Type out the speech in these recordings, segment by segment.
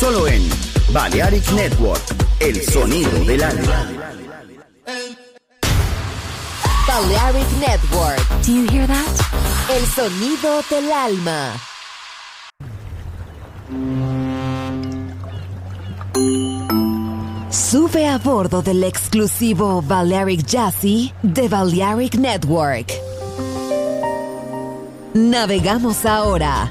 Solo en Balearic Network, el sonido del alma. Balearic Network. Do you hear that? El sonido del alma. Sube a bordo del exclusivo Balearic Jazzy de Balearic Network. Navegamos ahora.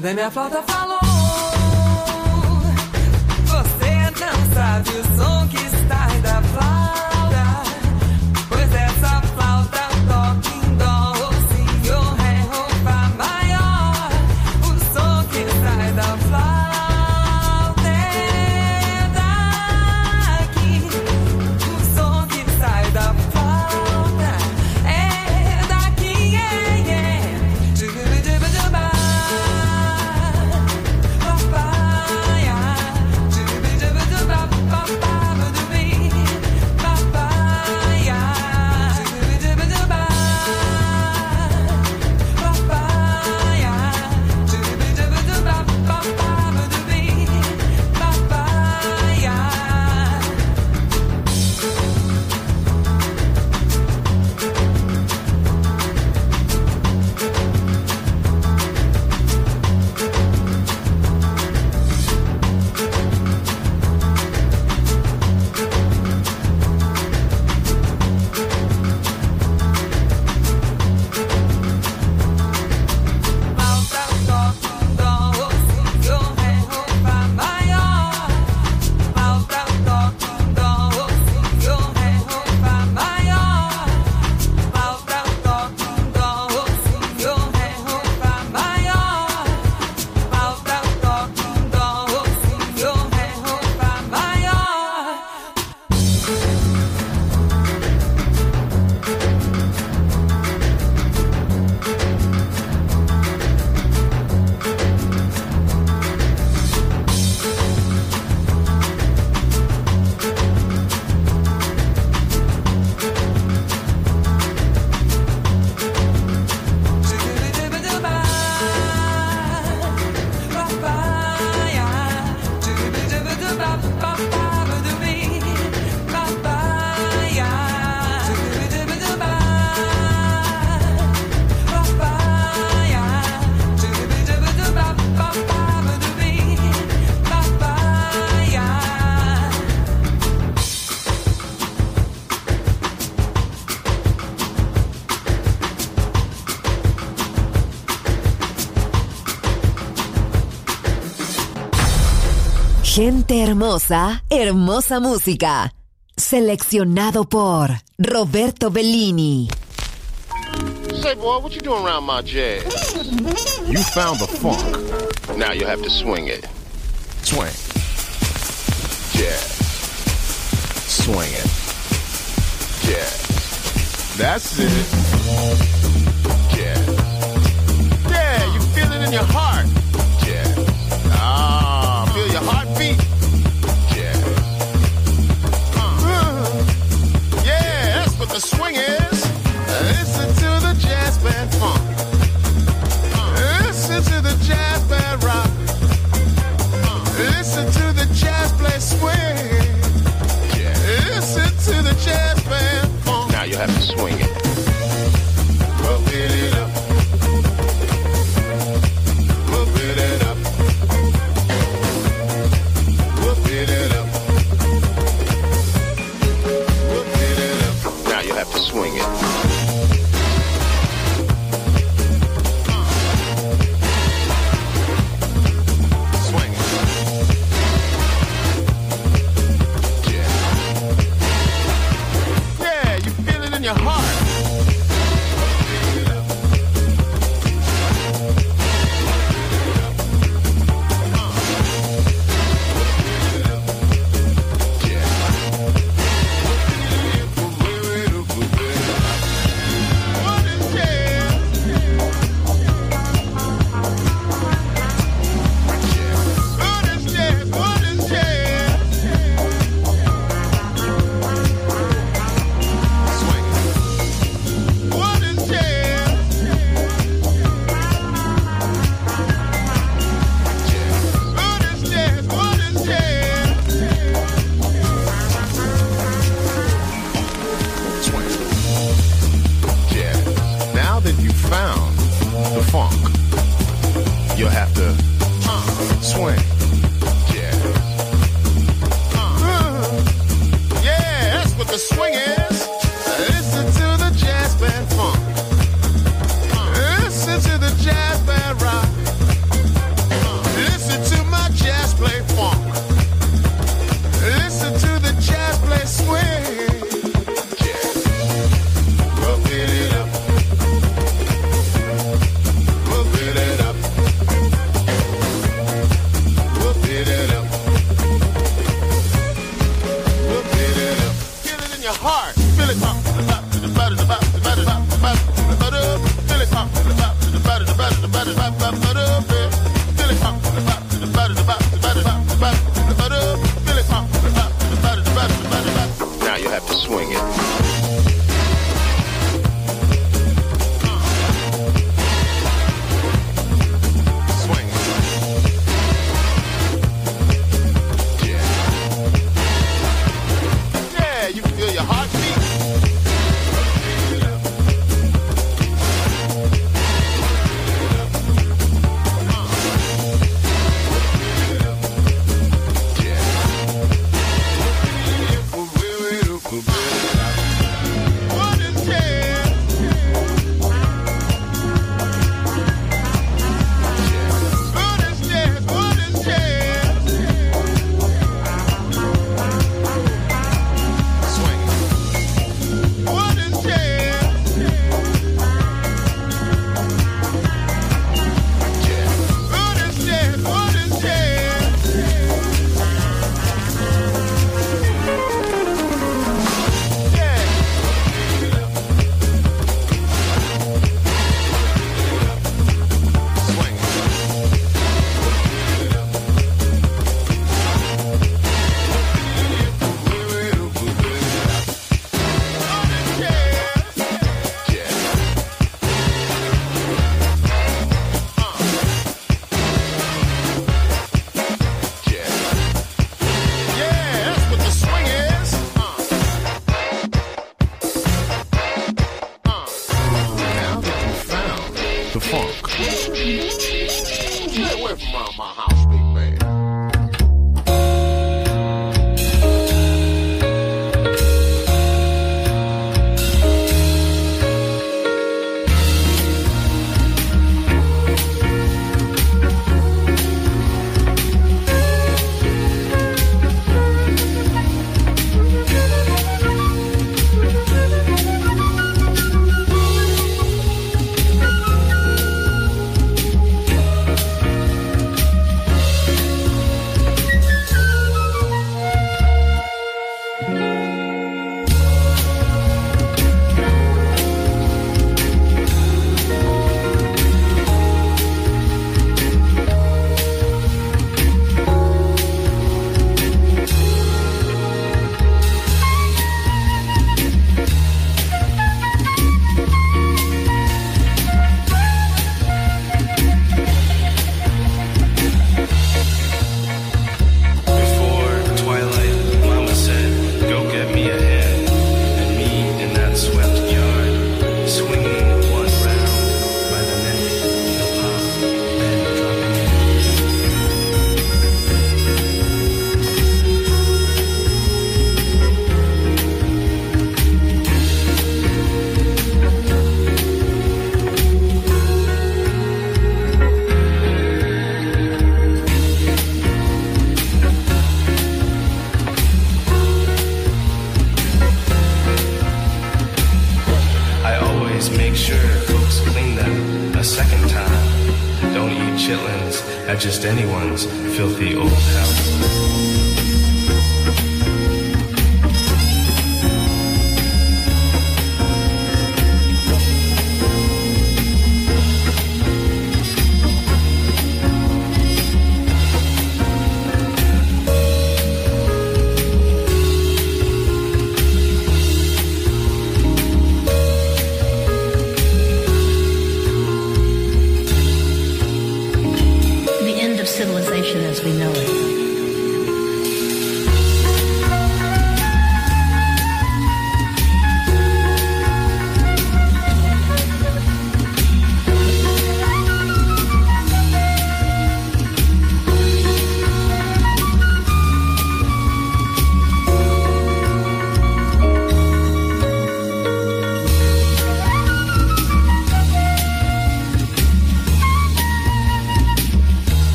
then I felt the fire. Gente hermosa, hermosa música. Seleccionado por Roberto Bellini. Say, boy, what you doing around my jazz? You found the funk. Now you have to swing it. Swing. Jazz. Swing it. Jazz. That's it. Jazz. Yeah, you feel it in your heart.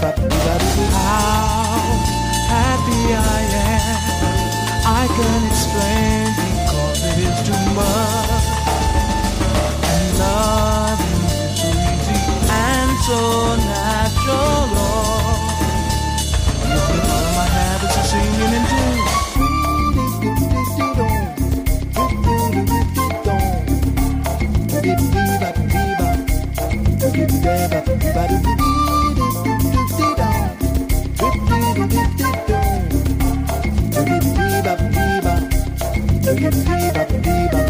bop, bee bop. How happy I am, I can explain because it is too much. And loving is so easy and so natural. Lord, of my habits are singing in tune. Bye. Thank you.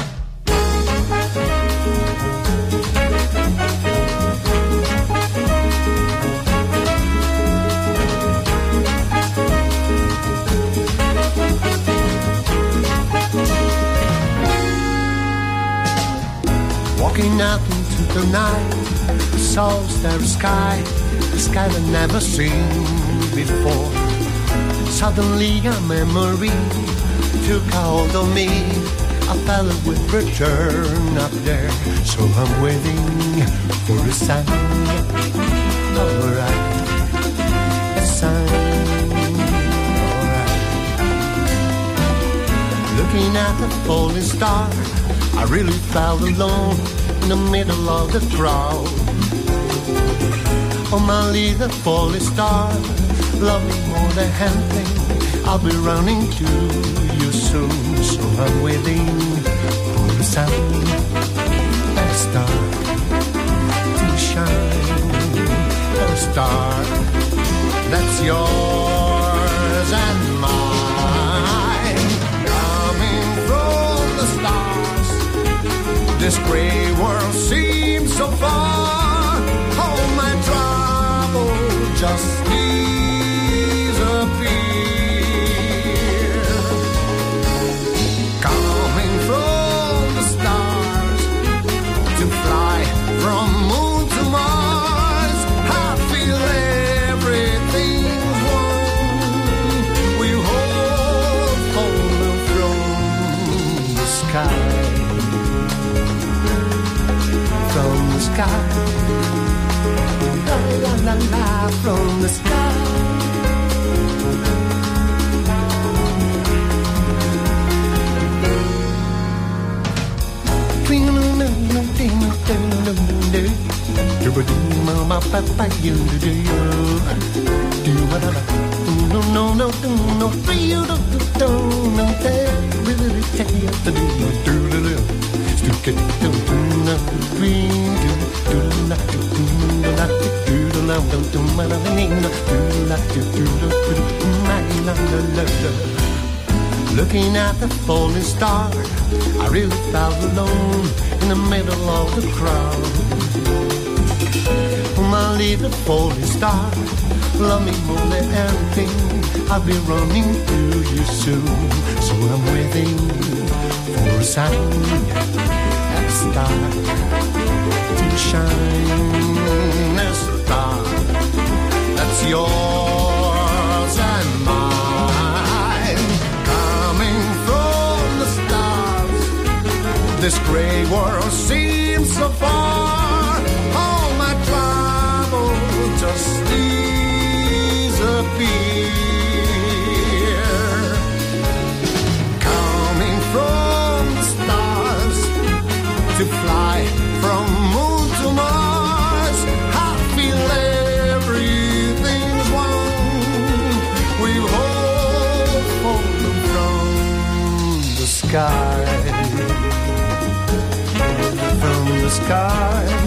The night, starry sky, a sky I've never seen before. Suddenly a memory took hold of me. Felt it would return up there, so I'm waiting for a sign. Alright, a sign. Alright. Looking at the falling star, I really felt alone in the middle of the crowd. Oh, my little falling star, love me more than anything. I'll be running to you soon, so I'm waiting for the sun, that star to shine, a star that's yours This gray world seems so far. All my trouble just disappear. Sky. La la la la from the sky. Looking at the falling star, I really felt alone in the middle of the crowd. My little falling star, love me more than anything. I'll be running to you soon, so I'm waiting for a sign, a star to shine, a star that's yours and mine, coming from the stars. This gray world seems so far. Just disappear. Coming from the stars to fly from moon to Mars. Everything's one. We all fallen from the sky from the sky.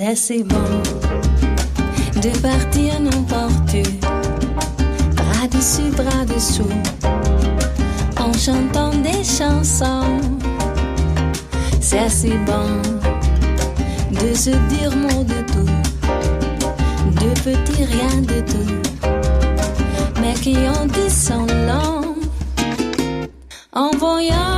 C'est si bon de partir n'importe où, bras dessus, bras dessous, en chantant des chansons. C'est si bon de se dire mot de tout, de petits rien de tout, mais qui en disent son long, en voyant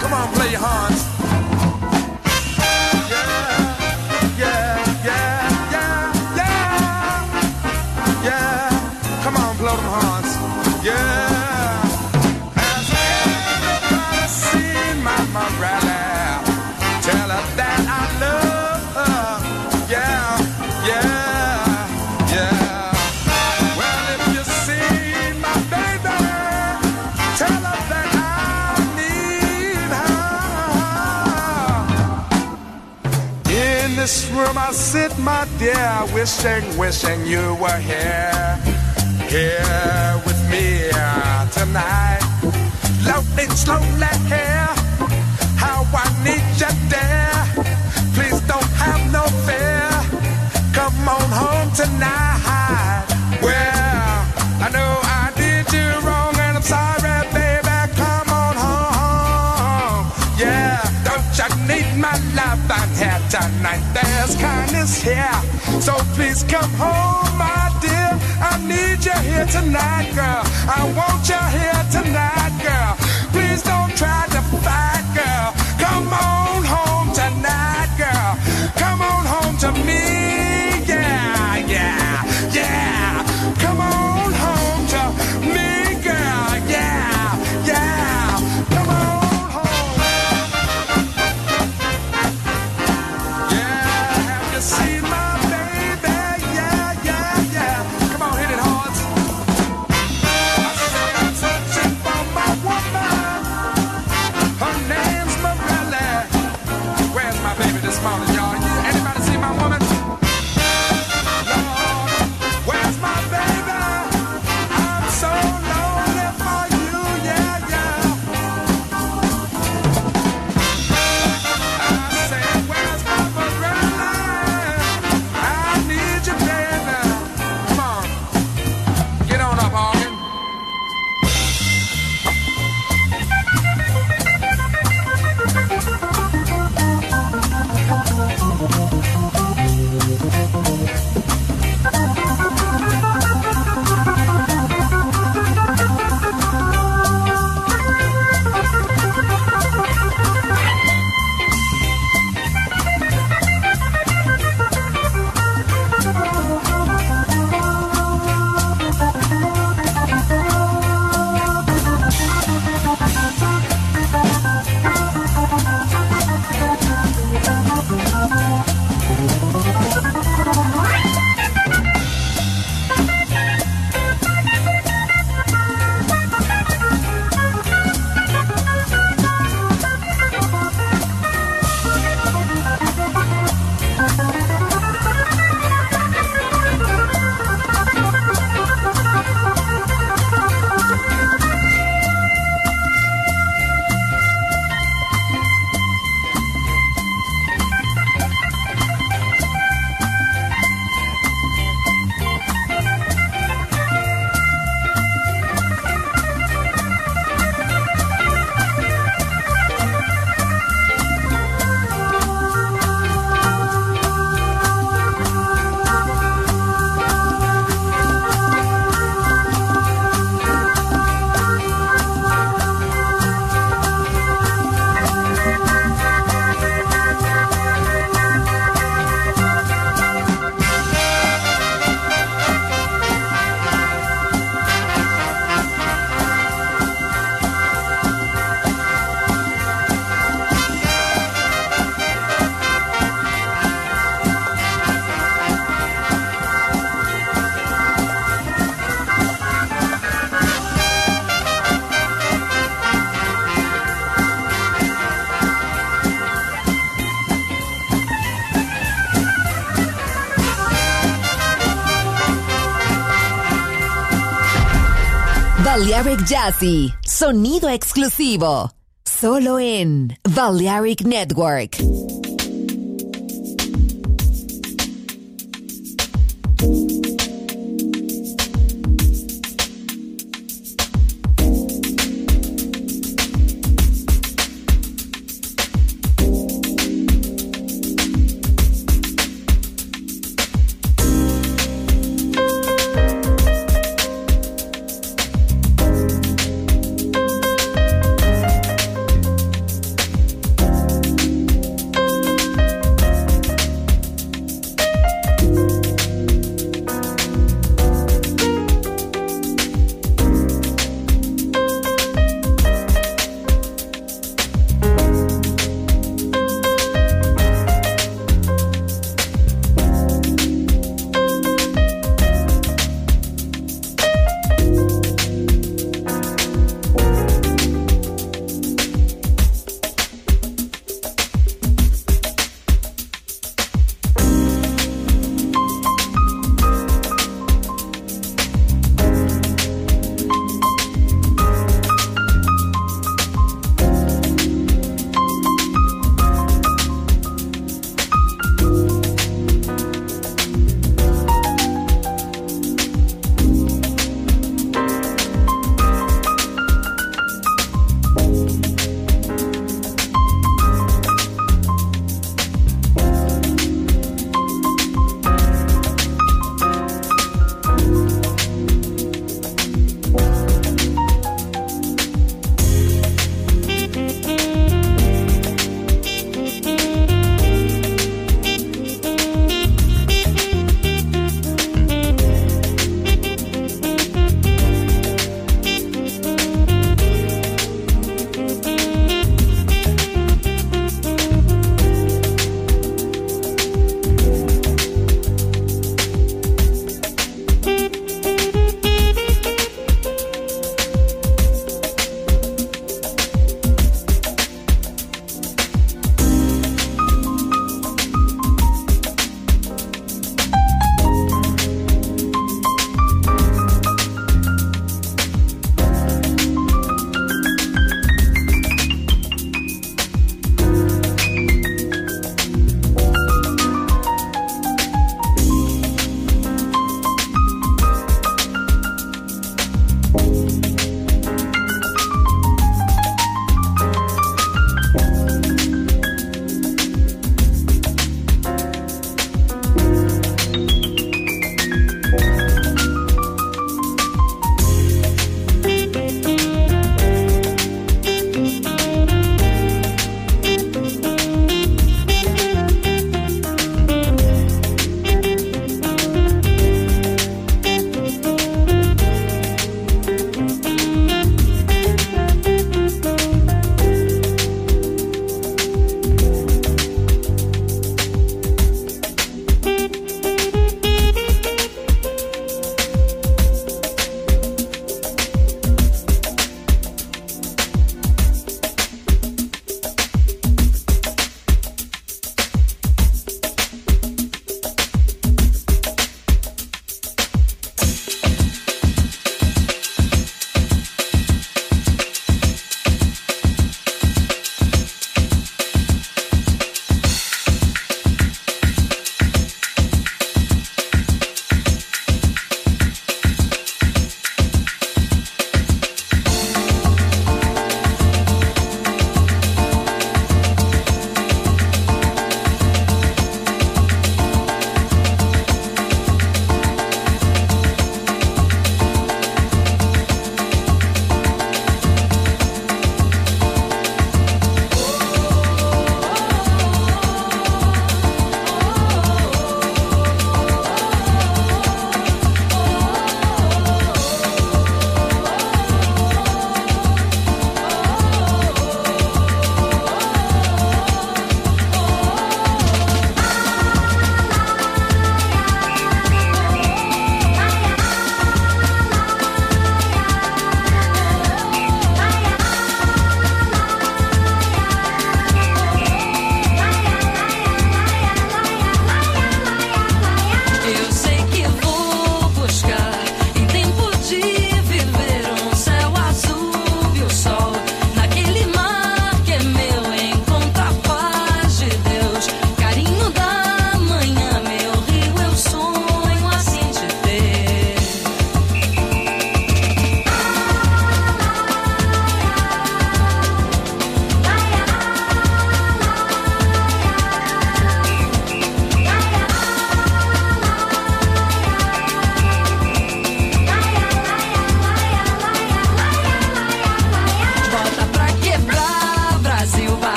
Come on, play your horns. dear, wishing, wishing you were here, here with me uh, tonight. slowly, lonely. tonight. There's kindness here. So please come home, my dear. I need you here tonight, girl. I want you here tonight, girl. Please don't try. Balearic sonido exclusivo, solo en Balearic Network.